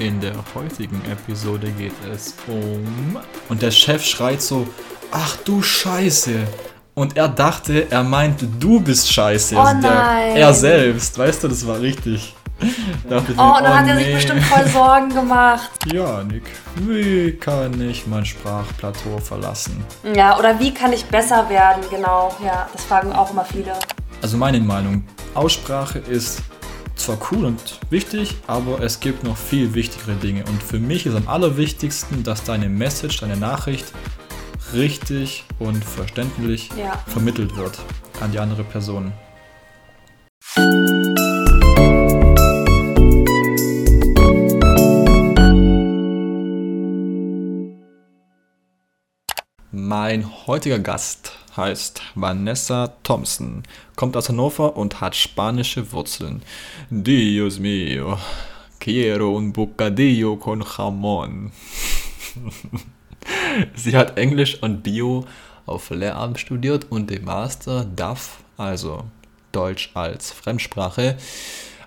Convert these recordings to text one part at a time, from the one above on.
In der heutigen Episode geht es um. Und der Chef schreit so: Ach du Scheiße! Und er dachte, er meinte, du bist scheiße. Oh also der, nein. er selbst, weißt du, das war richtig. Dachte Oh, und dann hat er sich nee. bestimmt voll Sorgen gemacht. Ja, Nick, wie kann ich mein Sprachplateau verlassen? Ja, oder wie kann ich besser werden? Genau, ja, das fragen auch immer viele. Also meine Meinung, Aussprache ist zwar cool und wichtig, aber es gibt noch viel wichtigere Dinge. Und für mich ist am allerwichtigsten, dass deine Message, deine Nachricht richtig und verständlich Ja. vermittelt wird an die andere Person. Mein heutiger Gast heißt Vanessa Thompson, kommt aus Hannover und hat spanische Wurzeln. Dios mío, quiero un bocadillo con jamón. Sie hat Englisch und Bio auf Lehramt studiert und den Master DAF, also Deutsch als Fremdsprache,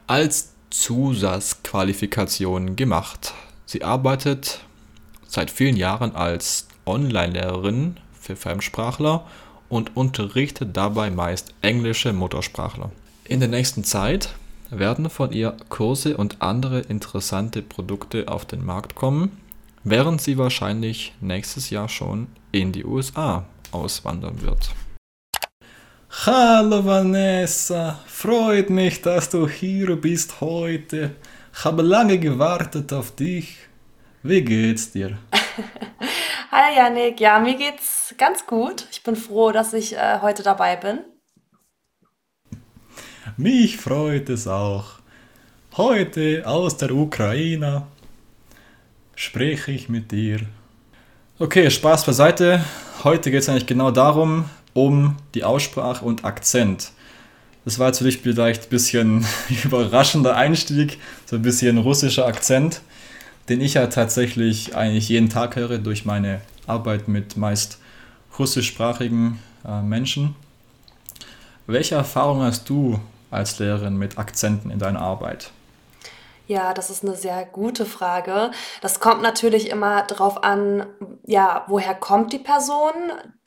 als Zusatzqualifikation gemacht. Sie arbeitet seit vielen Jahren als Online-Lehrerin für Fremdsprachler und unterrichtet dabei meist englische Muttersprachler. In der nächsten Zeit werden von ihr Kurse und andere interessante Produkte auf den Markt kommen, während sie wahrscheinlich nächstes Jahr schon in die USA auswandern wird. Hallo Vanessa, freut mich, dass du hier bist heute. Ich habe lange gewartet auf dich. Wie geht's dir? Hi Janik, ja, mir geht's ganz gut. Ich bin froh, dass ich äh, heute dabei bin. Mich freut es auch. Heute aus der Ukraine spreche ich mit dir. Okay, Spaß beiseite. Heute geht es eigentlich genau darum, um die Aussprache und Akzent. Das war jetzt für dich vielleicht ein bisschen überraschender Einstieg, so ein bisschen russischer Akzent, den ich ja tatsächlich eigentlich jeden Tag höre durch meine Arbeit mit meist russischsprachigen äh, Menschen. Welche Erfahrung hast du als Lehrerin mit Akzenten in deiner Arbeit? Ja, das ist eine sehr gute Frage. Das kommt natürlich immer darauf an, ja, woher kommt die Person,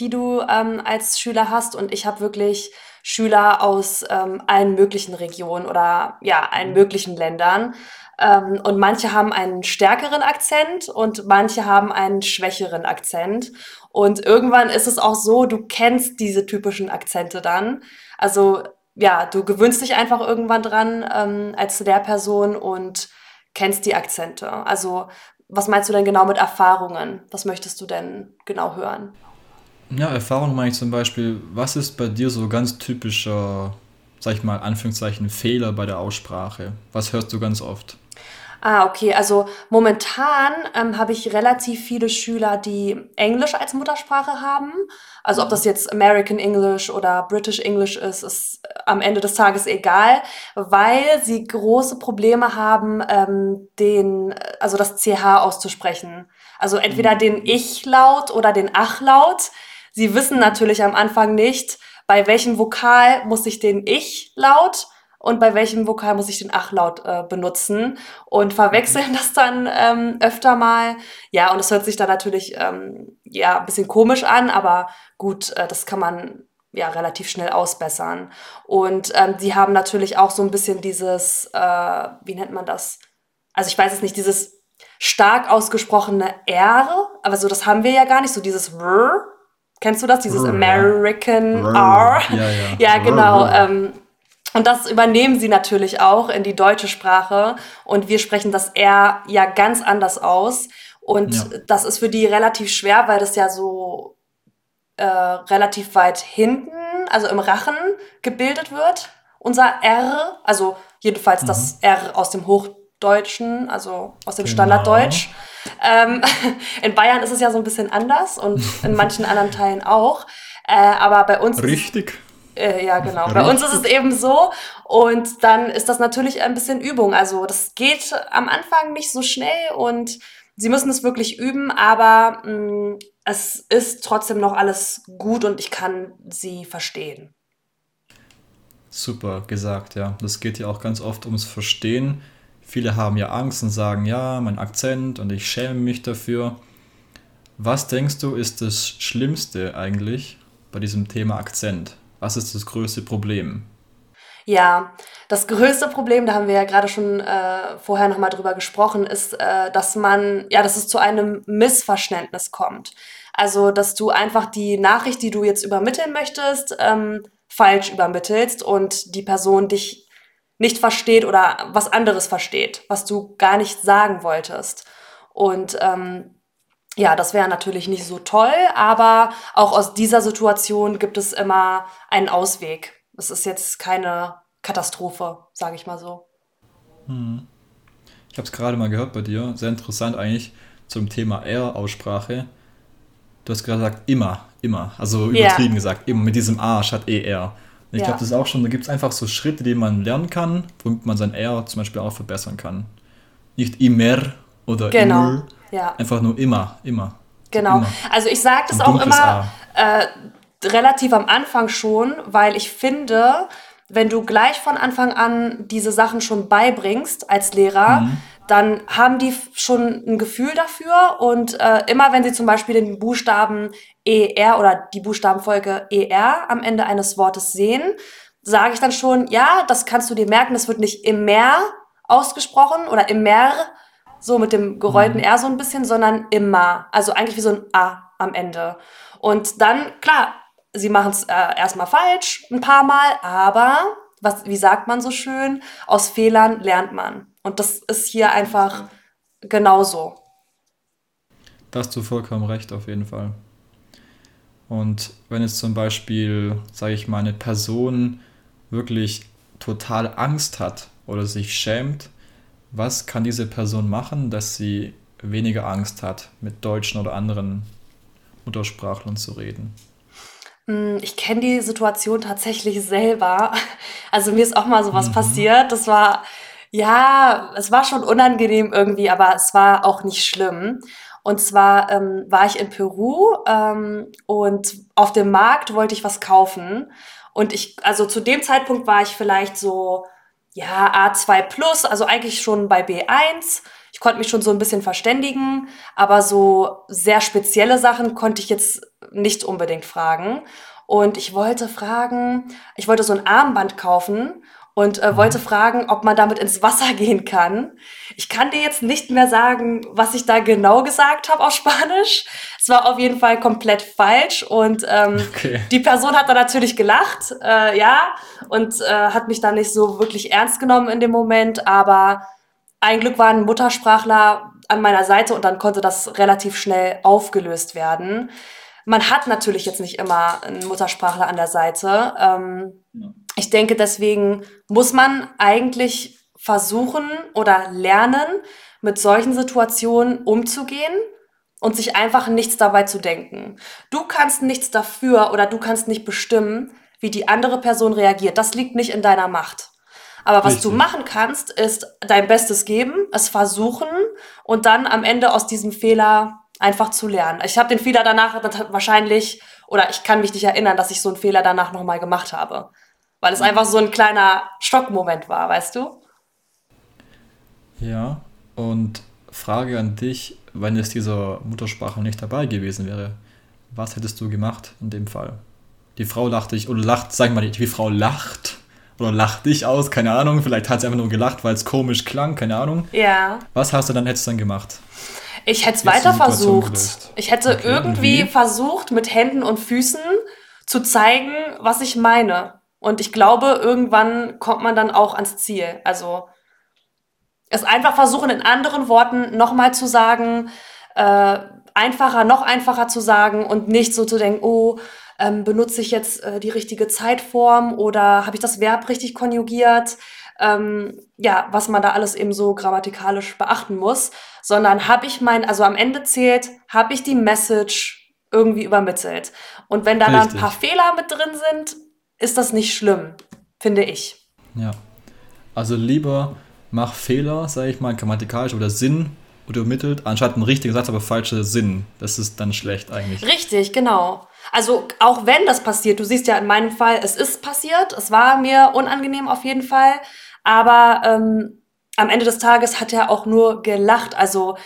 die du ähm, als Schüler hast. Und ich habe wirklich Schüler aus ähm, allen möglichen Regionen oder ja, allen möglichen Ländern. Ähm, und manche haben einen stärkeren Akzent und manche haben einen schwächeren Akzent. Und irgendwann ist es auch so, du kennst diese typischen Akzente dann. Also ja, du gewöhnst dich einfach irgendwann dran ähm, als Lehrperson und kennst die Akzente. Also, was meinst du denn genau mit Erfahrungen? Was möchtest du denn genau hören? Ja, Erfahrung meine ich zum Beispiel, was ist bei dir so ganz typischer, sag ich mal, Anführungszeichen, Fehler bei der Aussprache? Was hörst du ganz oft? Ah, okay. Also momentan ähm, habe ich relativ viele Schüler, die Englisch als Muttersprache haben. Also ob das jetzt American English oder British English ist, ist am Ende des Tages egal, weil sie große Probleme haben, ähm, den, also das CH auszusprechen. Also entweder den Ich-Laut oder den Ach-Laut. Sie wissen natürlich am Anfang nicht, bei welchem Vokal muss ich den Ich-Laut und bei welchem Vokal muss ich den Achlaut äh, benutzen und verwechseln das dann ähm, öfter mal. Ja, und es hört sich dann natürlich ähm, ja ein bisschen komisch an, aber gut, äh, das kann man ja relativ schnell ausbessern. Und ähm, sie haben natürlich auch so ein bisschen dieses, äh, wie nennt man das? Also ich weiß es nicht, dieses stark ausgesprochene R, aber so das haben wir ja gar nicht, so dieses R. Kennst du das? Dieses. American R, ja, ja. ja, genau. Ähm, und das übernehmen sie natürlich auch in die deutsche Sprache. Und wir sprechen das R ja ganz anders aus. Und Ja. das ist für die relativ schwer, weil das ja so äh, relativ weit hinten, also im Rachen, gebildet wird. Unser R, also jedenfalls das R aus dem Hochdeutschen, also aus dem Genau. Standarddeutsch. Ähm, in Bayern ist es ja so ein bisschen anders und in manchen anderen Teilen auch. Äh, aber bei uns Richtig. Äh, ja, genau. Bei uns ist es eben so. Und dann ist das natürlich ein bisschen Übung. Also das geht am Anfang nicht so schnell und sie müssen es wirklich üben, aber mh, es ist trotzdem noch alles gut und ich kann sie verstehen. Super gesagt, ja. Das geht ja auch ganz oft ums Verstehen. Viele haben ja Angst und sagen, ja, mein Akzent und ich schäme mich dafür. Was denkst du, ist das Schlimmste eigentlich bei diesem Thema Akzent? Was ist das größte Problem? Ja, das größte Problem, da haben wir ja gerade schon äh, vorher nochmal drüber gesprochen, ist, äh, dass man, ja, dass es zu einem Missverständnis kommt. Also, dass du einfach die Nachricht, die du jetzt übermitteln möchtest, ähm, falsch übermittelst und die Person dich nicht versteht oder was anderes versteht, was du gar nicht sagen wolltest. Und ähm, ja, das wäre natürlich nicht so toll, aber auch aus dieser Situation gibt es immer einen Ausweg. Es ist jetzt keine Katastrophe, sage ich mal so. Hm. Ich habe es gerade mal gehört bei dir, sehr interessant eigentlich zum Thema R-Aussprache. Du hast gerade gesagt, immer, immer, also übertrieben ja. gesagt, immer mit diesem A statt ER. Ich ja. glaube, das ist auch schon, da gibt es einfach so Schritte, die man lernen kann, womit man sein R zum Beispiel auch verbessern kann. Nicht immer oder genau. immer, ja. Einfach nur immer, immer. Genau. Immer. Also ich sage das auch immer äh, relativ am Anfang schon, weil ich finde, wenn du gleich von Anfang an diese Sachen schon beibringst als Lehrer, mhm. dann haben die schon ein Gefühl dafür und äh, immer wenn sie zum Beispiel den Buchstaben ER oder die Buchstabenfolge ER am Ende eines Wortes sehen, sage ich dann schon, ja, das kannst du dir merken, das wird nicht immer ausgesprochen oder immer so mit dem gerollten mhm. R so ein bisschen, sondern immer. Also eigentlich wie so ein A am Ende. Und dann, klar, sie machen es äh, erstmal falsch, ein paar Mal, aber, was, wie sagt man so schön, aus Fehlern lernt man. Und das ist hier einfach genauso. Da hast du vollkommen recht, auf jeden Fall. Und wenn jetzt zum Beispiel, sage ich mal, eine Person wirklich total Angst hat oder sich schämt, was kann diese Person machen, dass sie weniger Angst hat, mit deutschen oder anderen Muttersprachlern zu reden? Hm, ich kenne die Situation tatsächlich selber. Also mir ist auch mal sowas mhm. passiert. Das war, ja, es war schon unangenehm irgendwie, aber es war auch nicht schlimm. Und zwar ähm, war ich in Peru ähm, und auf dem Markt wollte ich was kaufen. Und ich, also zu dem Zeitpunkt war ich vielleicht so ja, A2 plus, also eigentlich schon bei B1. Ich konnte mich schon so ein bisschen verständigen, aber so sehr spezielle Sachen konnte ich jetzt nicht unbedingt fragen. Und ich wollte fragen, ich wollte so ein Armband kaufen und äh, wollte mhm. fragen, ob man damit ins Wasser gehen kann. Ich kann dir jetzt nicht mehr sagen, was ich da genau gesagt habe auf Spanisch. Es war auf jeden Fall komplett falsch und ähm, okay. die Person hat dann natürlich gelacht, äh, ja, und äh, hat mich dann nicht so wirklich ernst genommen in dem Moment, aber ein Glück war ein Muttersprachler an meiner Seite und dann konnte das relativ schnell aufgelöst werden. Man hat natürlich jetzt nicht immer einen Muttersprachler an der Seite. Ähm, ja ich denke, deswegen muss man eigentlich versuchen oder lernen, mit solchen Situationen umzugehen und sich einfach nichts dabei zu denken. Du kannst nichts dafür oder du kannst nicht bestimmen, wie die andere Person reagiert. Das liegt nicht in deiner Macht. Aber was Richtig. du machen kannst, ist dein Bestes geben, es versuchen und dann am Ende aus diesem Fehler einfach zu lernen. Ich habe den Fehler danach wahrscheinlich, oder ich kann mich nicht erinnern, dass ich so einen Fehler danach nochmal gemacht habe weil es einfach so ein kleiner Schockmoment war, weißt du? Ja, und Frage an dich, wenn es dieser Muttersprache nicht dabei gewesen wäre, was hättest du gemacht in dem Fall? Die Frau lacht dich, oder lacht, sag mal, die Frau lacht oder lacht dich aus, keine Ahnung, vielleicht hat sie einfach nur gelacht, weil es komisch klang, keine Ahnung. Ja. Was hast du dann jetzt dann gemacht? Ich hätte es weiter versucht. Ich hätte okay, irgendwie versucht, mit Händen und Füßen zu zeigen, was ich meine. Und ich glaube, irgendwann kommt man dann auch ans Ziel. Also es einfach versuchen, in anderen Worten nochmal zu sagen, äh, einfacher, noch einfacher zu sagen und nicht so zu denken, oh, ähm, benutze ich jetzt äh, die richtige Zeitform oder habe ich das Verb richtig konjugiert? Ähm, ja, was man da alles eben so grammatikalisch beachten muss, sondern habe ich mein, also am Ende zählt, habe ich die Message irgendwie übermittelt. Und wenn da dann ein paar Fehler mit drin sind, ist das nicht schlimm, finde ich. Ja. Also lieber mach Fehler, sage ich mal, grammatikalisch oder Sinn oder übermittelt, anstatt ein richtiger Satz, aber falscher Sinn. Das ist dann schlecht eigentlich. Richtig, genau. Also auch wenn das passiert, du siehst ja in meinem Fall, es ist passiert, es war mir unangenehm auf jeden Fall, aber ähm, am Ende des Tages hat er auch nur gelacht. Also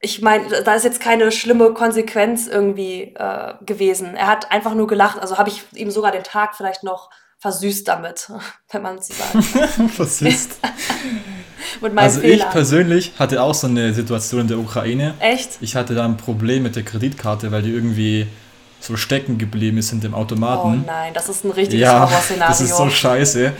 ich meine, da ist jetzt keine schlimme Konsequenz irgendwie äh, gewesen. Er hat einfach nur gelacht. Also habe ich ihm sogar den Tag vielleicht noch versüßt damit, wenn man es so sagt. versüßt. also Fehler. ich persönlich hatte auch so eine Situation in der Ukraine. Echt? Ich hatte da ein Problem mit der Kreditkarte, weil die irgendwie so stecken geblieben ist in dem Automaten. Oh nein, das ist ein richtiges ja, Horrorszenario. Das ist so scheiße.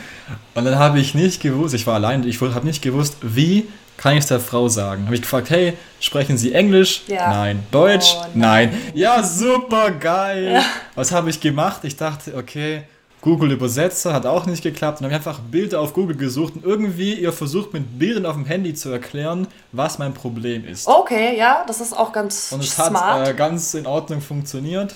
Und dann habe ich nicht gewusst, ich war allein, ich habe nicht gewusst, wie kann ich es der Frau sagen? Habe ich gefragt, hey, sprechen Sie Englisch? Ja. Nein. Deutsch? Oh, nein. nein. Ja, super geil. Ja. Was habe ich gemacht? Ich dachte, okay, Google Übersetzer hat auch nicht geklappt. Dann habe ich einfach Bilder auf Google gesucht und irgendwie ihr versucht mit Bildern auf dem Handy zu erklären, was mein Problem ist. Okay, ja, das ist auch ganz Und es smart. hat äh, ganz in Ordnung funktioniert.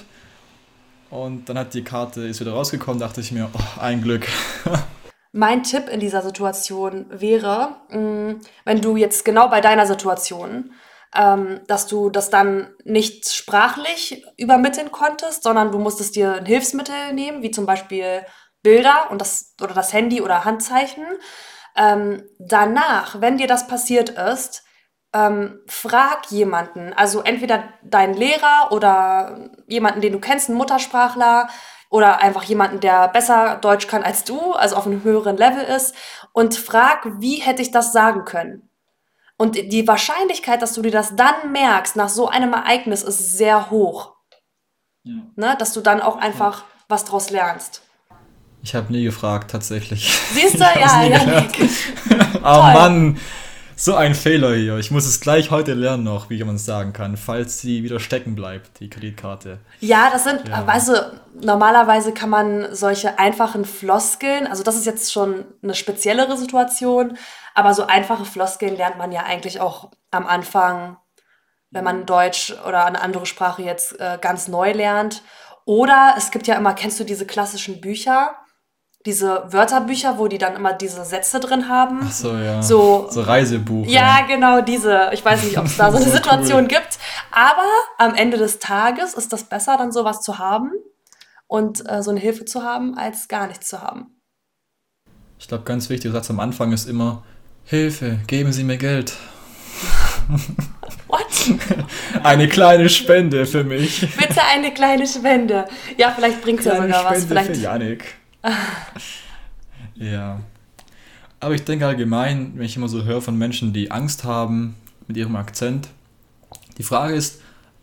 Und dann hat die Karte ist wieder rausgekommen, dachte ich mir, oh, ein Glück. mein Tipp in dieser Situation wäre, mm, wenn du jetzt genau bei deiner Situation ähm, dass du das dann nicht sprachlich übermitteln konntest, sondern du musstest dir ein Hilfsmittel nehmen, wie zum Beispiel Bilder und das, oder das Handy oder Handzeichen. Ähm, danach, wenn dir das passiert ist, ähm, frag jemanden, also entweder deinen Lehrer oder jemanden, den du kennst, einen Muttersprachler oder einfach jemanden, der besser Deutsch kann als du, also auf einem höheren Level ist, und frag, wie hätte ich das sagen können? Und die Wahrscheinlichkeit, dass du dir das dann merkst, nach so einem Ereignis, ist sehr hoch. Ja. Ne? Dass du dann auch einfach ja. was draus lernst. Ich habe nie gefragt, tatsächlich. Siehst du? ja, ja. oh Mann, so ein Fehler hier. Ich muss es gleich heute lernen noch, wie man es sagen kann, falls sie wieder stecken bleibt, die Kreditkarte. Ja, das sind, ja. weißt du, normalerweise kann man solche einfachen Floskeln, also das ist jetzt schon eine speziellere Situation, aber so einfache Floskeln lernt man ja eigentlich auch am Anfang, wenn man Deutsch oder eine andere Sprache jetzt äh, ganz neu lernt. Oder es gibt ja immer, kennst du diese klassischen Bücher? Diese Wörterbücher, wo die dann immer diese Sätze drin haben. Ach so, ja. So, so Reisebuch. Ja, ja, genau, diese. Ich weiß nicht, ob es da so eine so Situation cool. gibt. Aber am Ende des Tages ist das besser, dann sowas zu haben und äh, so eine Hilfe zu haben, als gar nichts zu haben. Ich glaube, ganz wichtiger Satz am Anfang ist immer, Hilfe, geben Sie mir Geld. What? Eine kleine Spende für mich. Bitte eine kleine Spende. Ja, vielleicht bringt es ja sogar was. Vielleicht. Für Janik. ja. Aber ich denke allgemein, wenn ich immer so höre von Menschen, die Angst haben mit ihrem Akzent, die Frage ist,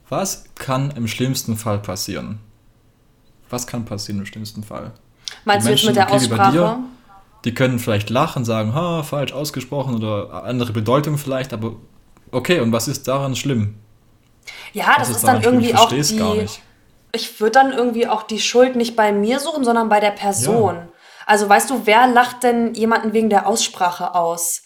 was kann im schlimmsten Fall passieren? Was kann passieren im schlimmsten Fall? Meinst du jetzt mit der Aussprache? Dir, die können vielleicht lachen, sagen, ha, falsch ausgesprochen oder andere Bedeutung vielleicht, aber okay, und was ist daran schlimm? Ja, was das ist, ist dann irgendwie auch die, ich würde dann irgendwie auch die Schuld nicht bei mir suchen, sondern bei der Person. Ja. Also weißt du, wer lacht denn jemanden wegen der Aussprache aus?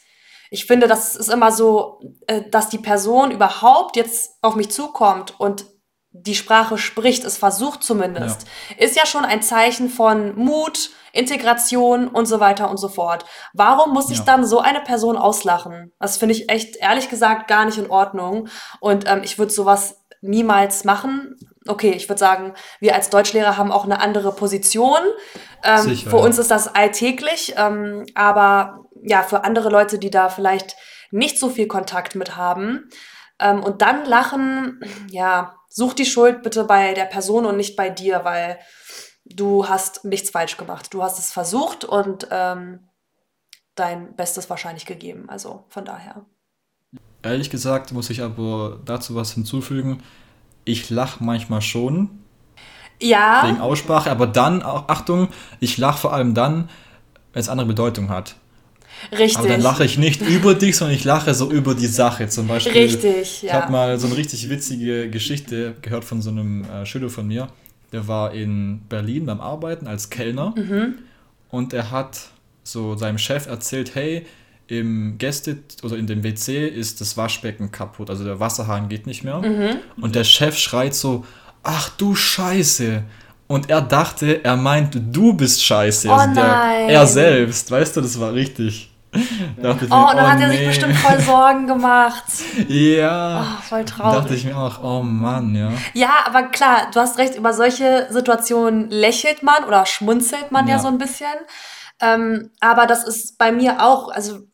Ich finde, das ist immer so, äh, dass die Person überhaupt jetzt auf mich zukommt und die Sprache spricht, es versucht zumindest, ja. ist ja schon ein Zeichen von Mut, Integration und so weiter und so fort. Warum muss ich ja. dann so eine Person auslachen? Das finde ich echt, ehrlich gesagt, gar nicht in Ordnung. Und ähm, ich würde sowas niemals machen okay, ich würde sagen, wir als Deutschlehrer haben auch eine andere Position. Ähm, Sicher, für ja. uns ist das alltäglich, ähm, aber ja, für andere Leute, die da vielleicht nicht so viel Kontakt mit haben ähm, und dann lachen, ja, such die Schuld bitte bei der Person und nicht bei dir, weil du hast nichts falsch gemacht. Du hast es versucht und ähm, dein Bestes wahrscheinlich gegeben. Also von daher. Ehrlich gesagt muss ich aber dazu was hinzufügen ich lache manchmal schon. Ja. Wegen Aussprache, aber dann, Achtung, ich lache vor allem dann, wenn es andere Bedeutung hat. Richtig. Aber dann lache ich nicht über dich, sondern ich lache so über die Sache. Zum Beispiel. Richtig, ja. Ich habe mal so eine richtig witzige Geschichte gehört von so einem äh, Schüler von mir. Der war in Berlin beim Arbeiten als Kellner mhm. und er hat so seinem Chef erzählt, hey, im Gäste- oder in dem WC ist das Waschbecken kaputt, also der Wasserhahn geht nicht mehr. Mhm. Und der Chef schreit so, ach du Scheiße. Und er dachte, er meint, du bist scheiße. Oh also der, er selbst, weißt du, das war richtig. Dachte oh, und dann oh, hat er nee. sich bestimmt voll Sorgen gemacht. ja. Oh, voll traurig. dachte ich mir auch, oh Mann, ja. Ja, aber klar, du hast recht, über solche Situationen lächelt man oder schmunzelt man ja, ja so ein bisschen. Ähm, aber das ist bei mir auch, also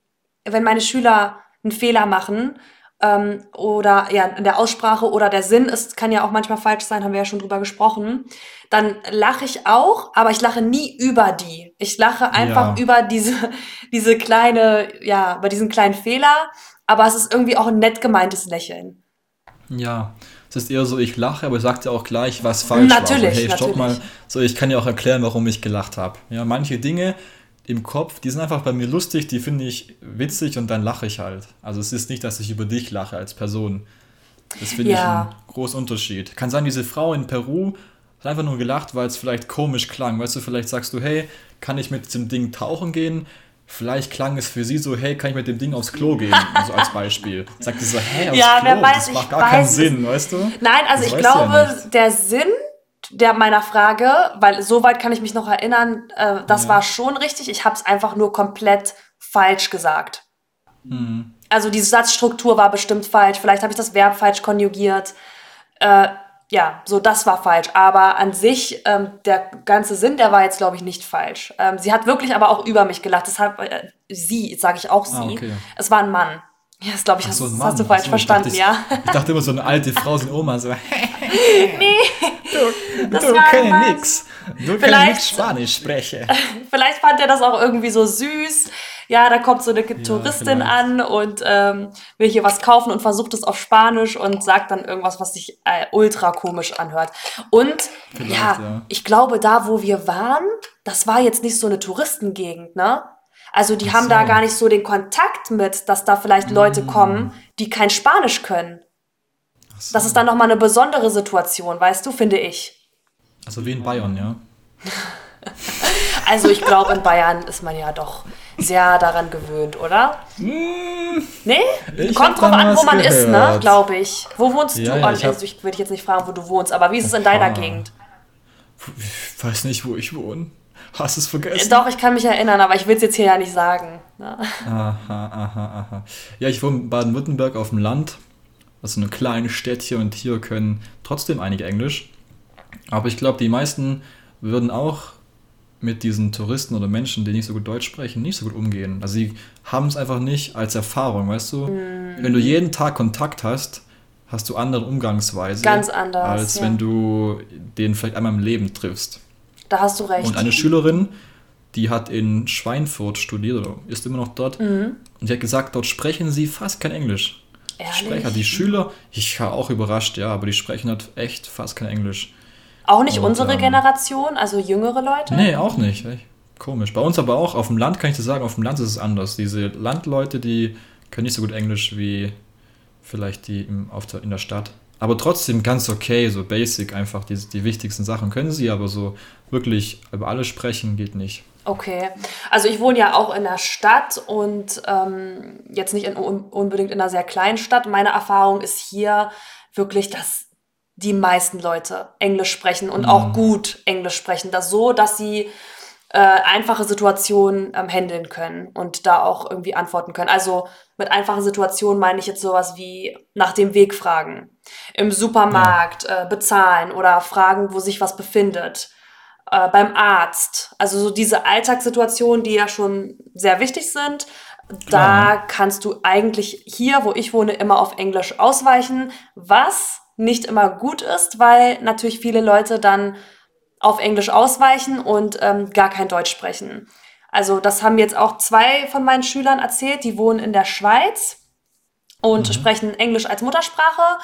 wenn meine Schüler einen Fehler machen ähm, oder ja, in der Aussprache oder der Sinn ist, kann ja auch manchmal falsch sein, haben wir ja schon drüber gesprochen, dann lache ich auch, aber ich lache nie über die. Ich lache einfach Ja, über diese, diese kleine, ja, über diesen kleinen Fehler, aber es ist irgendwie auch ein nett gemeintes Lächeln. ja. Es ist eher so, ich lache, aber ich sage dir auch gleich, was falsch war. So, Natürlich, hey, stopp mal. natürlich. So, ich kann dir auch erklären, warum ich gelacht habe. Ja, manche Dinge im Kopf, die sind einfach bei mir lustig, die finde ich witzig und dann lache ich halt. Also es ist nicht, dass ich über dich lache als Person. Das finde ich ein Ja, großer Unterschied. Kann sein, diese Frau in Peru hat einfach nur gelacht, weil es vielleicht komisch klang. Weißt du, vielleicht sagst du, hey, kann ich mit diesem Ding tauchen gehen? Vielleicht klang es für sie so, hey, kann ich mit dem Ding aufs Klo gehen? Also als Beispiel. Sagt sie so, hey, aufs ja, wer Klo? weiß, Das macht gar keinen weiß es. Sinn, weißt du? Nein, also Das ich ja glaube, nicht. der Sinn der meiner Frage, weil soweit kann ich mich noch erinnern, äh, das war Ja. schon richtig. Ich habe es einfach nur komplett falsch gesagt. Hm. Also die Satzstruktur war bestimmt falsch. Vielleicht habe ich das Verb falsch konjugiert. Äh, ja, so das war falsch. Aber an sich, ähm, der ganze Sinn, der war jetzt, glaube ich, nicht falsch. Ähm, sie hat wirklich aber auch über mich gelacht. Deshalb, äh, sie, sage ich auch Ah, sie. okay. Es war ein Mann. Ja, das glaube ich, so, das Mann. hast du falsch so, verstanden, ich, ja. ich dachte immer so eine alte Frau, so eine Oma, so, nee, du, das du Mann. nix. Du kenne nix Spanisch spreche. vielleicht fand er das auch irgendwie so süß. Ja, da kommt so eine Ja, Touristin vielleicht. an und ähm, will hier was kaufen und versucht es auf Spanisch und sagt dann irgendwas, was sich äh, ultra komisch anhört. Und ja, ja. ich glaube, da, wo wir waren, das war jetzt nicht so eine Touristengegend, ne? Also die haben da gar so. nicht so den Kontakt mit, dass da vielleicht Leute kommen, Mm. die kein Spanisch können. Ach Das ist so. dann nochmal eine besondere Situation, weißt du, finde ich. Also wie in Bayern, ja. Also ich glaube, in Bayern ist man ja doch sehr daran gewöhnt, oder? Hm, Nee? ich Kommt drauf an, wo man ist, ne? gehört. Glaube ich. Wo wohnst du? Ja, Oh, ja, ich also ich dich jetzt nicht fragen, wo du wohnst, aber wie ist es in deiner Gegend? Ich weiß nicht, wo ich wohne. Hast du es vergessen? Doch, ich kann mich erinnern, aber ich will es jetzt hier ja nicht sagen. Ne? Aha, aha, aha. Ja, ich wohne in Baden-Württemberg auf dem Land. Also eine kleine Städtchen und hier können trotzdem einige Englisch. Aber ich glaube, die meisten würden auch mit diesen Touristen oder Menschen, die nicht so gut Deutsch sprechen, nicht so gut umgehen. Also sie haben es einfach nicht als Erfahrung, weißt du? Wenn du jeden Tag Kontakt hast, hast du andere Umgangsweise, Ganz anders, als ja. wenn du den vielleicht einmal im Leben triffst. Da hast du recht. Und eine Schülerin, die hat in Schweinfurt studiert oder ist immer noch dort. Mhm. Und die hat gesagt, dort sprechen sie fast kein Englisch. Die Sprecher, die Ehrlich? Schüler, ich war auch überrascht, ja, aber die sprechen halt echt fast kein Englisch. Auch nicht Und unsere ähm, Generation, also jüngere Leute? nee, auch nicht. Echt komisch. Bei uns aber auch, auf dem Land kann ich dir sagen, auf dem Land ist es anders. Diese Landleute, die können nicht so gut Englisch wie vielleicht die im, auf der, in der Stadt. Aber trotzdem ganz okay, so basic einfach. Die, die wichtigsten Sachen können sie, aber so wirklich über alles sprechen geht nicht. Okay. Also ich wohne ja auch in der Stadt und ähm, jetzt nicht in, un unbedingt in einer sehr kleinen Stadt. Meine Erfahrung ist hier wirklich, dass die meisten Leute Englisch sprechen und auch Mhm. gut Englisch sprechen. Das so, dass sie äh, einfache Situationen ähm, handeln können und da auch irgendwie antworten können. Also mit einfachen Situationen meine ich jetzt sowas wie nach dem Weg fragen, im Supermarkt äh, bezahlen oder fragen, wo sich was befindet, äh, beim Arzt. Also so diese Alltagssituationen, die ja schon sehr wichtig sind. klar, Da kannst du eigentlich hier, wo ich wohne, immer auf Englisch ausweichen, was nicht immer gut ist, weil natürlich viele Leute dann auf Englisch ausweichen und ähm, gar kein Deutsch sprechen. Also das haben jetzt auch zwei von meinen Schülern erzählt, die wohnen in der Schweiz und? Mhm. sprechen Englisch als Muttersprache.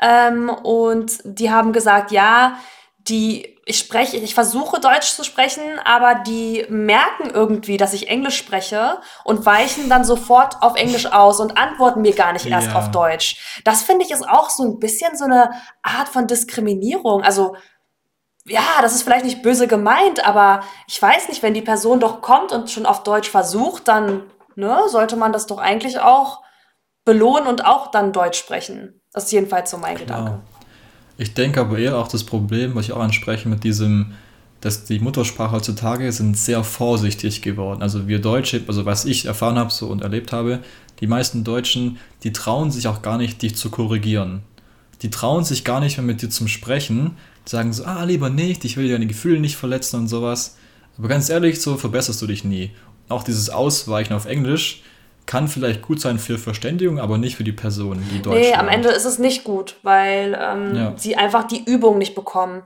Ähm, und die haben gesagt, ja, die, ich spreche, ich versuche Deutsch zu sprechen, aber die merken irgendwie, dass ich Englisch spreche und weichen dann sofort auf Englisch aus und antworten mir gar nicht erst auf Ja, Deutsch. Das finde ich ist auch so ein bisschen so eine Art von Diskriminierung. Also ja, das ist vielleicht nicht böse gemeint, aber ich weiß nicht, wenn die Person doch kommt und schon auf Deutsch versucht, dann ne, sollte man das doch eigentlich auch belohnen und auch dann Deutsch sprechen. Das ist jedenfalls so mein Gedanke. klar. Ich denke aber eher auch das Problem, was ich auch anspreche, mit diesem, dass die Muttersprache heutzutage sind sehr vorsichtig geworden. Also wir Deutsche, also was ich erfahren habe so und erlebt habe, die meisten Deutschen, die trauen sich auch gar nicht, dich zu korrigieren. Die trauen sich gar nicht mehr mit dir zum Sprechen. Die sagen so, ah, lieber nicht, ich will deine Gefühle nicht verletzen und sowas. Aber ganz ehrlich, so verbesserst du dich nie. Auch dieses Ausweichen auf Englisch, kann vielleicht gut sein für Verständigung, aber nicht für die Person, die Deutsch Nee, am Ende ist es nicht gut, weil ähm, Ja. sie einfach die Übung nicht bekommen,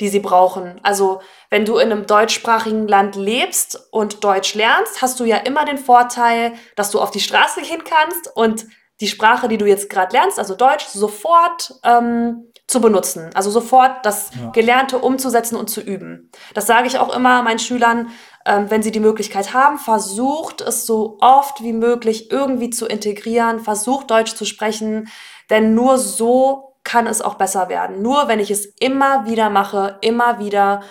die sie brauchen. Also, wenn du in einem deutschsprachigen Land lebst und Deutsch lernst, hast du ja immer den Vorteil, dass du auf die Straße gehen kannst und die Sprache, die du jetzt gerade lernst, also Deutsch, sofort ähm, zu benutzen. Also sofort das Ja. Gelernte umzusetzen und zu üben. Das sage ich auch immer meinen Schülern, ähm, wenn sie die Möglichkeit haben, versucht es so oft wie möglich irgendwie zu integrieren, versucht Deutsch zu sprechen, denn nur so kann es auch besser werden. Nur wenn ich es immer wieder mache, immer wieder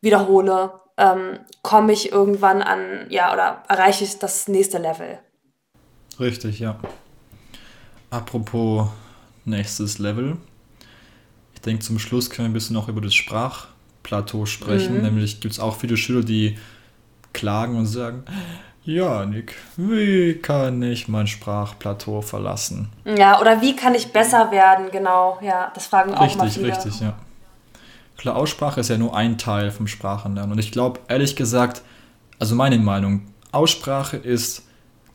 wiederhole, ähm, komme ich irgendwann an, ja, oder erreiche ich das nächste Level. Richtig, ja. Apropos nächstes Level. Ich denke, zum Schluss können wir ein bisschen noch über das Sprachplateau sprechen. Mhm. Nämlich gibt es auch viele Schüler, die klagen und sagen, ja, Nick, wie kann ich mein Sprachplateau verlassen? Ja, oder wie kann ich besser werden? Genau, ja, das fragen auch mal Richtig, viele. richtig, ja. Klar, Aussprache ist ja nur ein Teil vom Sprachenlernen. Und ich glaube, ehrlich gesagt, also meine Meinung, Aussprache ist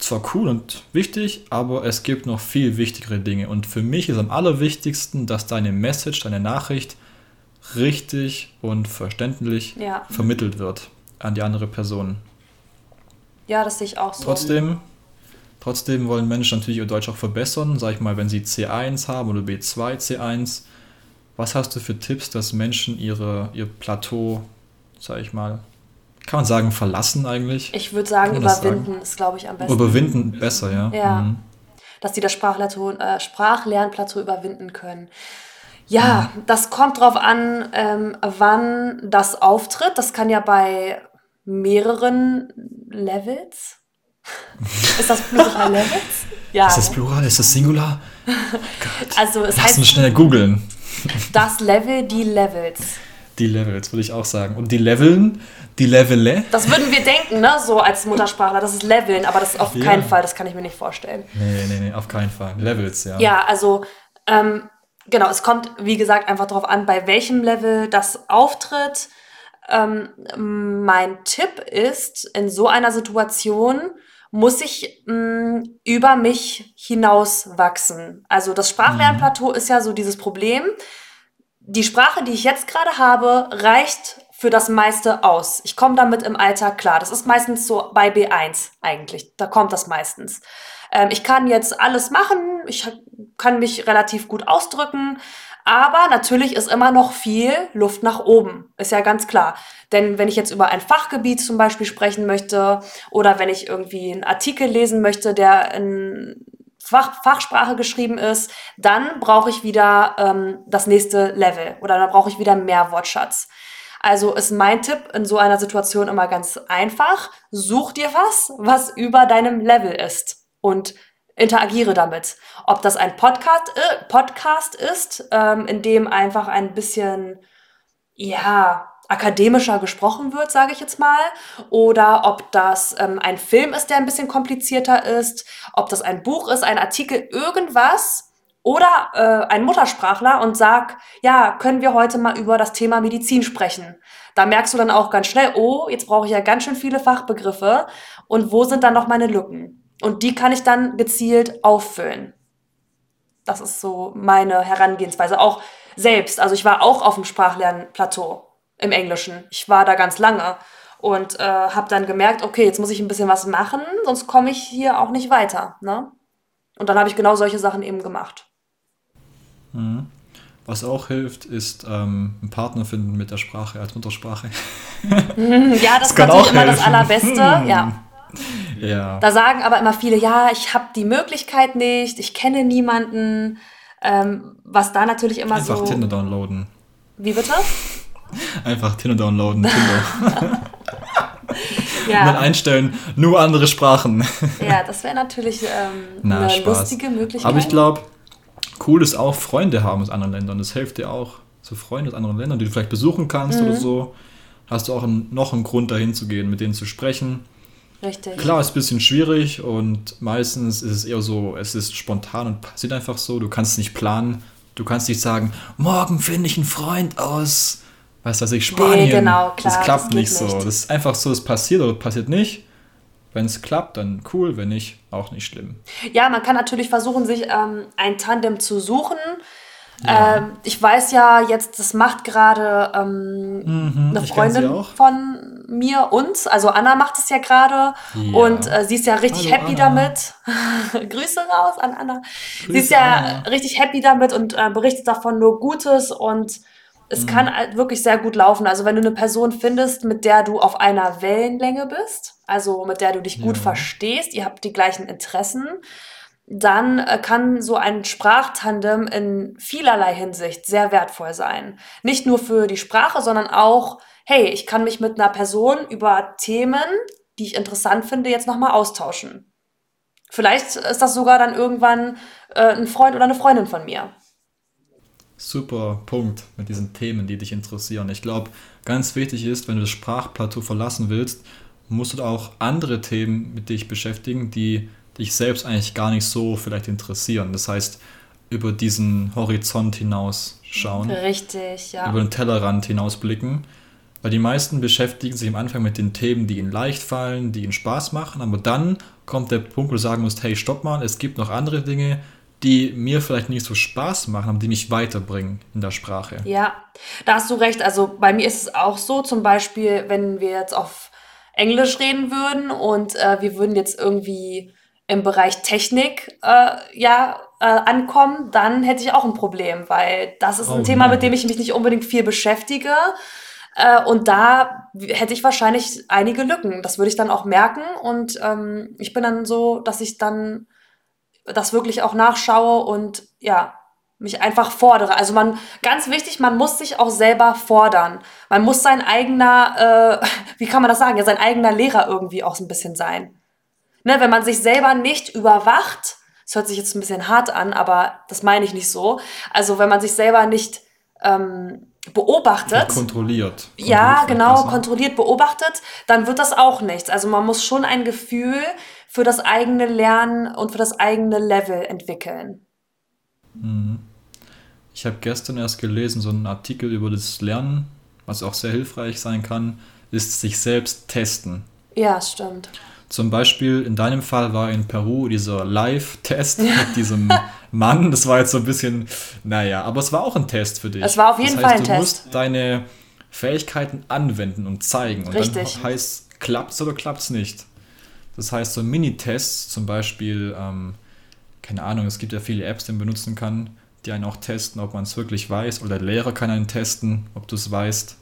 zwar cool und wichtig, aber es gibt noch viel wichtigere Dinge. Und für mich ist am allerwichtigsten, dass deine Message, deine Nachricht richtig und verständlich Ja. vermittelt wird an die andere Person. Ja, das sehe ich auch so. Trotzdem, trotzdem wollen Menschen natürlich ihr Deutsch auch verbessern. Sag ich mal, wenn sie C1 haben oder B2, C1. Was hast du für Tipps, dass Menschen ihre, ihr Plateau, sag ich mal, kann man sagen, verlassen eigentlich? Ich würde sagen, überwinden ist, glaube ich, am besten. Überwinden besser, ja. Ja. Mhm. dass die das Sprachplateau, äh, Sprachlernplateau überwinden können. Ja, das kommt drauf an, ähm, wann das auftritt. Das kann ja bei mehreren Levels. Ist das Plural Levels? Ja. Ist das Plural? Ist das Singular? also es Lass uns heißt schnell googeln. das Level, die Levels. Die Levels, würde ich auch sagen. Und die Leveln, die Levele? Das würden wir denken, ne? So als Muttersprachler, das ist Leveln, aber das ist auf Ja. keinen Fall, das kann ich mir nicht vorstellen. Nee, nee, nee, auf keinen Fall. Levels, ja. Ja, also ähm, genau, es kommt, wie gesagt, einfach darauf an, bei welchem Level das auftritt. Ähm, mein Tipp ist, in so einer Situation muss ich mh, über mich hinaus wachsen. Also das Sprachlernplateau ist ja so dieses Problem. Die Sprache, die ich jetzt gerade habe, reicht für das meiste aus. Ich komme damit im Alltag klar. Das ist meistens so bei B1 eigentlich. Da kommt das meistens. Ähm, ich kann jetzt alles machen. Ich kann mich relativ gut ausdrücken. Aber natürlich ist immer noch viel Luft nach oben. Ist ja ganz klar. Denn wenn ich jetzt über ein Fachgebiet zum Beispiel sprechen möchte oder wenn ich irgendwie einen Artikel lesen möchte, der in Fach, Fachsprache geschrieben ist, dann brauche ich wieder ähm, das nächste Level oder dann brauche ich wieder mehr Wortschatz. Also ist mein Tipp in so einer Situation immer ganz einfach. Such dir was, was über deinem Level ist und interagiere damit. Ob das ein Podcast, äh, Podcast ist, ähm, in dem einfach ein bisschen, ja, akademischer gesprochen wird, sage ich jetzt mal, oder ob das ähm, ein Film ist, der ein bisschen komplizierter ist, ob das ein Buch ist, ein Artikel, irgendwas, oder äh, ein Muttersprachler und sag, ja, können wir heute mal über das Thema Medizin sprechen? Da merkst du dann auch ganz schnell, oh, jetzt brauche ich ja ganz schön viele Fachbegriffe und wo sind dann noch meine Lücken? Und die kann ich dann gezielt auffüllen. Das ist so meine Herangehensweise. Auch selbst. Also ich war auch auf dem Sprachlernplateau im Englischen. Ich war da ganz lange und äh, habe dann gemerkt, okay, jetzt muss ich ein bisschen was machen, sonst komme ich hier auch nicht weiter. Ne? Und dann habe ich genau solche Sachen eben gemacht. Mhm. Was auch hilft, ist ähm, einen Partner finden mit der Sprache als Muttersprache. Ja, das, ist kann natürlich auch immer das helfen. Allerbeste. Hm. Ja. Ja. Da sagen aber immer viele, ja, ich habe die Möglichkeit nicht, ich kenne niemanden. Ähm, was da natürlich immer Einfach so. Tinder downloaden. Wie bitte? Einfach Tinder downloaden, Tinder. Und dann Ja, einstellen, nur andere Sprachen. ja das wäre natürlich ähm, Na, eine Spaß. lustige Möglichkeit. Aber ich glaube, cool ist auch Freunde haben aus anderen Ländern. Das hilft dir auch. So Freunde aus anderen Ländern, die du vielleicht besuchen kannst Mhm. oder so. Hast du auch einen, noch einen Grund dahin zu gehen, mit denen zu sprechen. Richtig. Klar, ist ein bisschen schwierig und meistens ist es eher so, es ist spontan und passiert einfach so. Du kannst es nicht planen. Du kannst nicht sagen, morgen finde ich einen Freund aus, was weiß ich, Spanien. genau, klar, das klappt das nicht so. nicht. Das ist einfach so, es passiert oder passiert nicht. Wenn es klappt, dann cool, wenn nicht, auch nicht schlimm. Ja, man kann natürlich versuchen, sich ähm, ein Tandem zu suchen. Ja. Ähm, ich weiß ja jetzt, das macht gerade ähm, mhm, eine Freundin von mir, uns. Also Anna macht es ja gerade. Ja. Und äh, sie ist ja richtig Hallo, happy Anna. damit. Grüße raus an Anna. Grüße, sie ist ja Anna. richtig happy damit und äh, berichtet davon nur Gutes und es mhm. kann halt wirklich sehr gut laufen. Also wenn du eine Person findest, mit der du auf einer Wellenlänge bist, also mit der du dich gut ja. verstehst, ihr habt die gleichen Interessen, dann äh, kann so ein Sprachtandem in vielerlei Hinsicht sehr wertvoll sein. Nicht nur für die Sprache, sondern auch, hey, ich kann mich mit einer Person über Themen, die ich interessant finde, jetzt nochmal austauschen. Vielleicht ist das sogar dann irgendwann äh, ein Freund oder eine Freundin von mir. Super Punkt mit diesen Themen, die dich interessieren. Ich glaube, ganz wichtig ist, wenn du das Sprachplateau verlassen willst, musst du auch andere Themen mit dich beschäftigen, die dich selbst eigentlich gar nicht so vielleicht interessieren. Das heißt, über diesen Horizont hinaus schauen. Richtig, ja. Über den Tellerrand hinausblicken. Weil die meisten beschäftigen sich am Anfang mit den Themen, die ihnen leicht fallen, die ihnen Spaß machen. Aber dann kommt der Punkt, wo du sagen musst, hey, stopp mal, es gibt noch andere Dinge, die mir vielleicht nicht so Spaß machen, aber die mich weiterbringen in der Sprache. Ja, da hast du recht. Also bei mir ist es auch so, zum Beispiel, wenn wir jetzt auf Englisch reden würden und äh, wir würden jetzt irgendwie im Bereich Technik äh, ja äh, ankommen, dann hätte ich auch ein Problem, weil das ist ein oh, Thema, mit dem ich mich nicht unbedingt viel beschäftige. Äh, und da hätte ich wahrscheinlich einige Lücken. Das würde ich dann auch merken. Und ähm, ich bin dann so, dass ich dann das wirklich auch nachschaue und ja, mich einfach fordere. Also man, ganz wichtig, man muss sich auch selber fordern. Man muss sein eigener, äh, wie kann man das sagen, ja, sein eigener Lehrer irgendwie auch so ein bisschen sein. Ne, wenn man sich selber nicht überwacht, das hört sich jetzt ein bisschen hart an, aber das meine ich nicht so. Also wenn man sich selber nicht ähm, beobachtet. Kontrolliert. Ja, genau, kontrolliert beobachtet, dann wird das auch nichts. Also man muss schon ein Gefühl für das eigene Lernen und für das eigene Level entwickeln. Mhm. Ich habe gestern erst gelesen, so einen Artikel über das Lernen, was auch sehr hilfreich sein kann, ist sich selbst testen. Ja, stimmt. Zum Beispiel in deinem Fall war in Peru dieser Live-Test ja. mit diesem Mann. Das war jetzt so ein bisschen, naja, aber es war auch ein Test für dich. Es war auf jeden das heißt, Fall ein du Test. Du musst deine Fähigkeiten anwenden und zeigen. Und Richtig. dann heißt, klappt es oder klappt es nicht. Das heißt, so Mini-Tests, zum Beispiel, ähm, keine Ahnung, es gibt ja viele Apps, die man benutzen kann, die einen auch testen, ob man es wirklich weiß. Oder der Lehrer kann einen testen, ob du es weißt.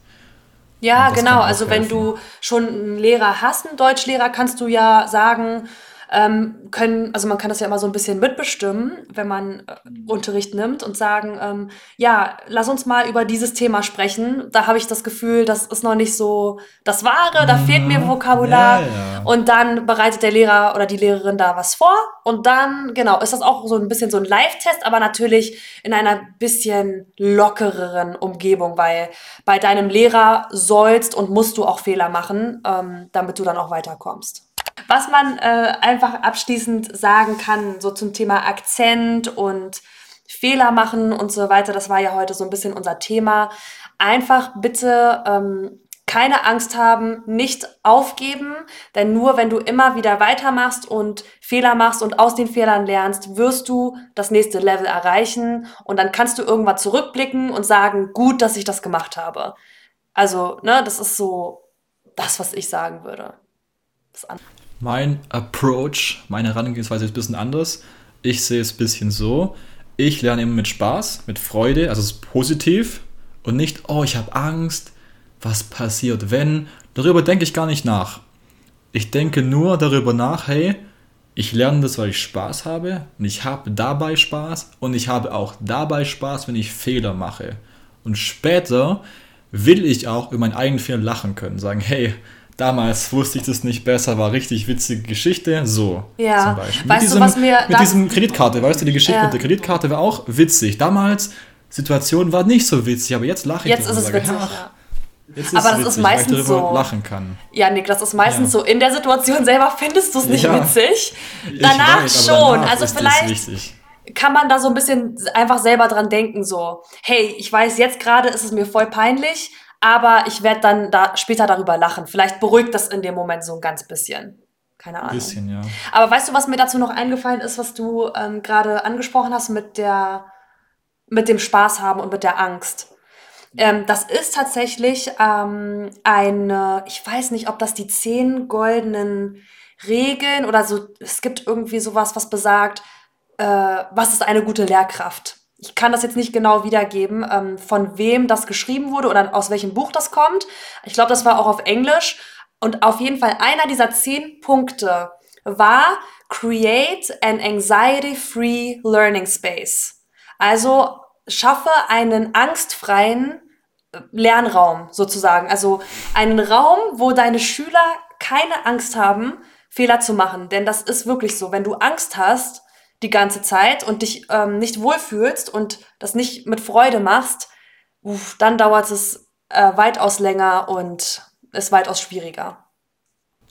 Ja, genau. Also wenn du schon einen Lehrer hast, einen Deutschlehrer, kannst du ja sagen, ähm, können, also man kann das ja immer so ein bisschen mitbestimmen, wenn man äh, Unterricht nimmt und sagen, ähm, ja, lass uns mal über dieses Thema sprechen. Da habe ich das Gefühl, das ist noch nicht so das Wahre, da mhm. fehlt mir Vokabular. Ja, ja. Und dann bereitet der Lehrer oder die Lehrerin da was vor. Und dann, genau, ist das auch so ein bisschen so ein Live-Test, aber natürlich in einer bisschen lockereren Umgebung, weil bei deinem Lehrer sollst und musst du auch Fehler machen, ähm, damit du dann auch weiterkommst. Was man äh, einfach abschließend sagen kann, so zum Thema Akzent und Fehler machen und so weiter, das war ja heute so ein bisschen unser Thema. Einfach bitte ähm, keine Angst haben, nicht aufgeben, denn nur wenn du immer wieder weitermachst und Fehler machst und aus den Fehlern lernst, wirst du das nächste Level erreichen und dann kannst du irgendwann zurückblicken und sagen, gut, dass ich das gemacht habe. Also, ne, das ist so das, was ich sagen würde. Mein Approach, meine Herangehensweise ist ein bisschen anders. Ich sehe es ein bisschen so. Ich lerne immer mit Spaß, mit Freude, also es ist positiv und nicht, oh, ich habe Angst, was passiert, wenn. Darüber denke ich gar nicht nach. Ich denke nur darüber nach, hey, ich lerne das, weil ich Spaß habe und ich habe dabei Spaß und ich habe auch dabei Spaß, wenn ich Fehler mache. Und später will ich auch über meinen eigenen Fehler lachen können, sagen, hey, damals wusste ich das nicht besser, war richtig witzige Geschichte. So ja. zum Beispiel. Weißt mit diesem, du, was mir mit diesem Kreditkarte, weißt du, die Geschichte ja. mit der Kreditkarte war auch witzig. Damals, Situation war nicht so witzig, aber jetzt lache ich Jetzt ist es witzig, ja. Jetzt aber das witzig, ist meistens so. lachen kann. Ja, Nick, das ist meistens ja. so. In der Situation selber findest du es nicht ja. witzig. Danach weiß, schon. Danach also vielleicht kann man da so ein bisschen einfach selber dran denken, so, hey, ich weiß, jetzt gerade ist es mir voll peinlich, aber ich werde dann da später darüber lachen. Vielleicht beruhigt das in dem Moment so ein ganz bisschen. Keine Ahnung. Bisschen, ja. Aber weißt du, was mir dazu noch eingefallen ist, was du ähm, gerade angesprochen hast mit der, mit dem Spaß haben und mit der Angst? Ähm, das ist tatsächlich ähm, eine, ich weiß nicht, ob das die zehn goldenen Regeln oder so, es gibt irgendwie sowas, was besagt, äh, was ist eine gute Lehrkraft? Ich kann das jetzt nicht genau wiedergeben, ähm, von wem das geschrieben wurde oder aus welchem Buch das kommt. Ich glaube, das war auch auf Englisch. Und auf jeden Fall einer dieser zehn Punkte war Create an Anxiety-Free Learning Space. Also schaffe einen angstfreien äh, Lernraum sozusagen. Also einen Raum, wo deine Schüler keine Angst haben, Fehler zu machen. Denn das ist wirklich so. Wenn du Angst hast die ganze Zeit und dich ähm, nicht wohlfühlst und das nicht mit Freude machst, uff, dann dauert es äh, weitaus länger und ist weitaus schwieriger.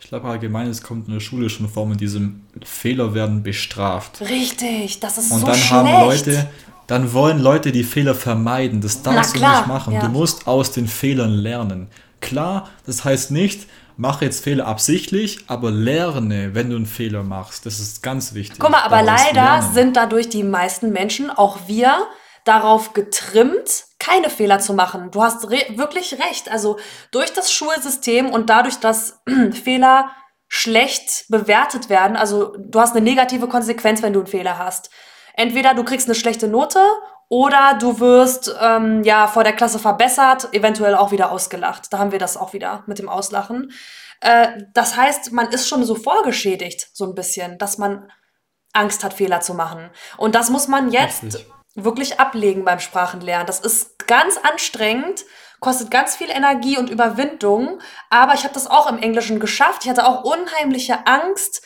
Ich glaube allgemein, es kommt in der Schule schon vor, mit diesem Fehler werden bestraft. Richtig, das ist Und so dann schlecht. haben Leute, dann wollen Leute die Fehler vermeiden. Das darfst du nicht machen. ja. Du musst aus den Fehlern lernen. Klar, das heißt nicht, mache jetzt Fehler absichtlich, aber lerne, wenn du einen Fehler machst. Das ist ganz wichtig. Guck mal, aber leider sind dadurch die meisten Menschen, auch wir, darauf getrimmt, keine Fehler zu machen. Du hast re wirklich recht. Also durch das Schulsystem und dadurch, dass Fehler schlecht bewertet werden, also du hast eine negative Konsequenz, wenn du einen Fehler hast. Entweder du kriegst eine schlechte Note oder du wirst ähm, ja vor der Klasse verbessert, eventuell auch wieder ausgelacht. Da haben wir das auch wieder mit dem Auslachen. Äh, das heißt, man ist schon so vorgeschädigt, so ein bisschen, dass man Angst hat, Fehler zu machen. Und das muss man jetzt wirklich ablegen beim Sprachenlernen. Das ist ganz anstrengend, kostet ganz viel Energie und Überwindung. Aber ich habe das auch im Englischen geschafft. Ich hatte auch unheimliche Angst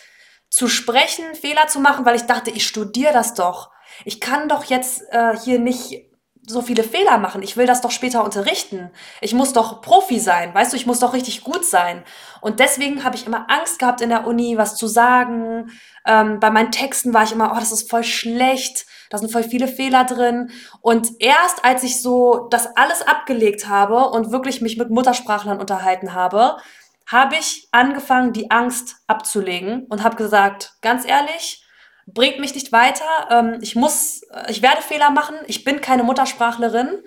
zu sprechen, Fehler zu machen, weil ich dachte, ich studiere das doch. Ich kann doch jetzt äh, hier nicht so viele Fehler machen. Ich will das doch später unterrichten. Ich muss doch Profi sein, weißt du, ich muss doch richtig gut sein. Und deswegen habe ich immer Angst gehabt in der Uni, was zu sagen. Ähm, bei meinen Texten war ich immer, oh, das ist voll schlecht, da sind voll viele Fehler drin. Und erst als ich so das alles abgelegt habe und wirklich mich mit Muttersprachlern unterhalten habe, habe ich angefangen, die Angst abzulegen und habe gesagt, ganz ehrlich, bringt mich nicht weiter. Ähm, ich muss, äh, ich werde Fehler machen. Ich bin keine Muttersprachlerin.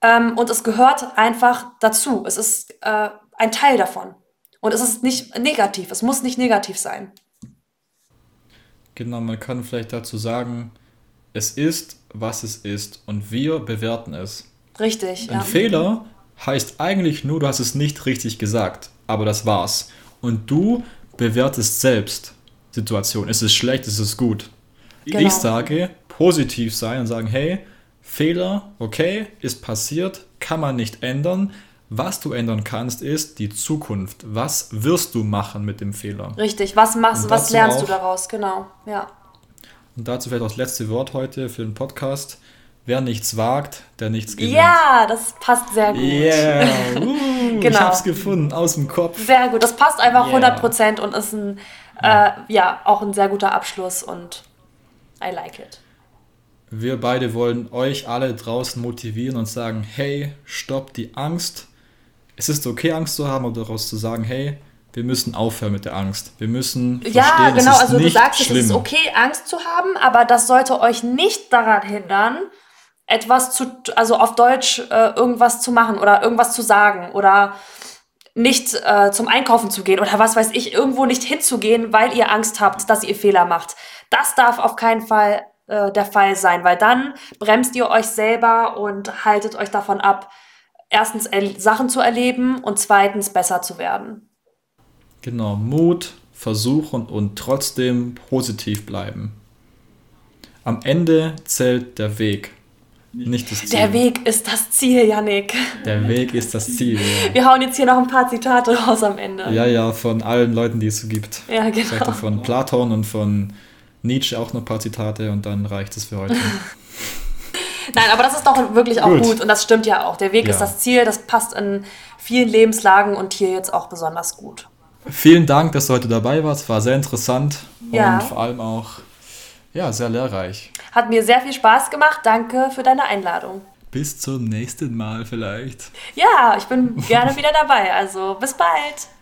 Ähm, und es gehört einfach dazu. Es ist äh, ein Teil davon. Und es ist nicht negativ. Es muss nicht negativ sein. Genau, man kann vielleicht dazu sagen, es ist, was es ist und wir bewerten es. Richtig. Ein Ja. Fehler heißt eigentlich nur, du hast es nicht richtig gesagt, aber das war's. Und du bewertest selbst Situation. Ist es schlecht, ist es gut? Genau. Ich sage, positiv sein und sagen, hey, Fehler, okay, ist passiert, kann man nicht ändern. Was du ändern kannst, ist die Zukunft. Was wirst du machen mit dem Fehler? Richtig. Was machst was lernst du auch- daraus? Genau. Ja. Und dazu vielleicht auch das letzte Wort heute für den Podcast. Wer nichts wagt, der nichts gewinnt. Ja, das passt sehr gut. Yeah, uh, ich Genau. hab's gefunden, aus dem Kopf. Sehr gut. Das passt einfach Yeah. 100% und ist ein, äh, ja, auch ein sehr guter Abschluss und I like it. Wir beide wollen euch alle draußen motivieren und sagen, hey, stopp die Angst. Es ist okay, Angst zu haben, aber daraus zu sagen, hey, wir müssen aufhören mit der Angst. Wir müssen Ja, verstehen, genau. es ist Also du nicht sagst, schlimm. es ist okay, Angst zu haben, aber das sollte euch nicht daran hindern, etwas zu, also auf Deutsch äh, irgendwas zu machen oder irgendwas zu sagen oder nicht äh, zum Einkaufen zu gehen oder was weiß ich, irgendwo nicht hinzugehen, weil ihr Angst habt, dass ihr Fehler macht. Das darf auf keinen Fall äh, der Fall sein, weil dann bremst ihr euch selber und haltet euch davon ab, erstens Sachen zu erleben und zweitens besser zu werden. Genau, Mut, versuchen und trotzdem positiv bleiben. Am Ende zählt der Weg, nicht das Ziel. Der Weg ist das Ziel, Yannick. Der Weg ist das Ziel. Ja. Wir hauen jetzt hier noch ein paar Zitate raus am Ende. Ja, ja, von allen Leuten, die es so gibt. Ja, Vielleicht genau. auch von Platon und von Nietzsche auch noch ein paar Zitate und dann reicht es für heute. Nein, aber das ist doch wirklich auch Gut. gut. und das stimmt ja auch. Der Weg ist Ja. das Ziel, das passt in vielen Lebenslagen und hier jetzt auch besonders gut. Vielen Dank, dass du heute dabei warst. War sehr interessant Ja. und vor allem auch ja, sehr lehrreich. Hat mir sehr viel Spaß gemacht. Danke für deine Einladung. Bis zum nächsten Mal vielleicht. Ja, ich bin gerne wieder dabei. Also bis bald.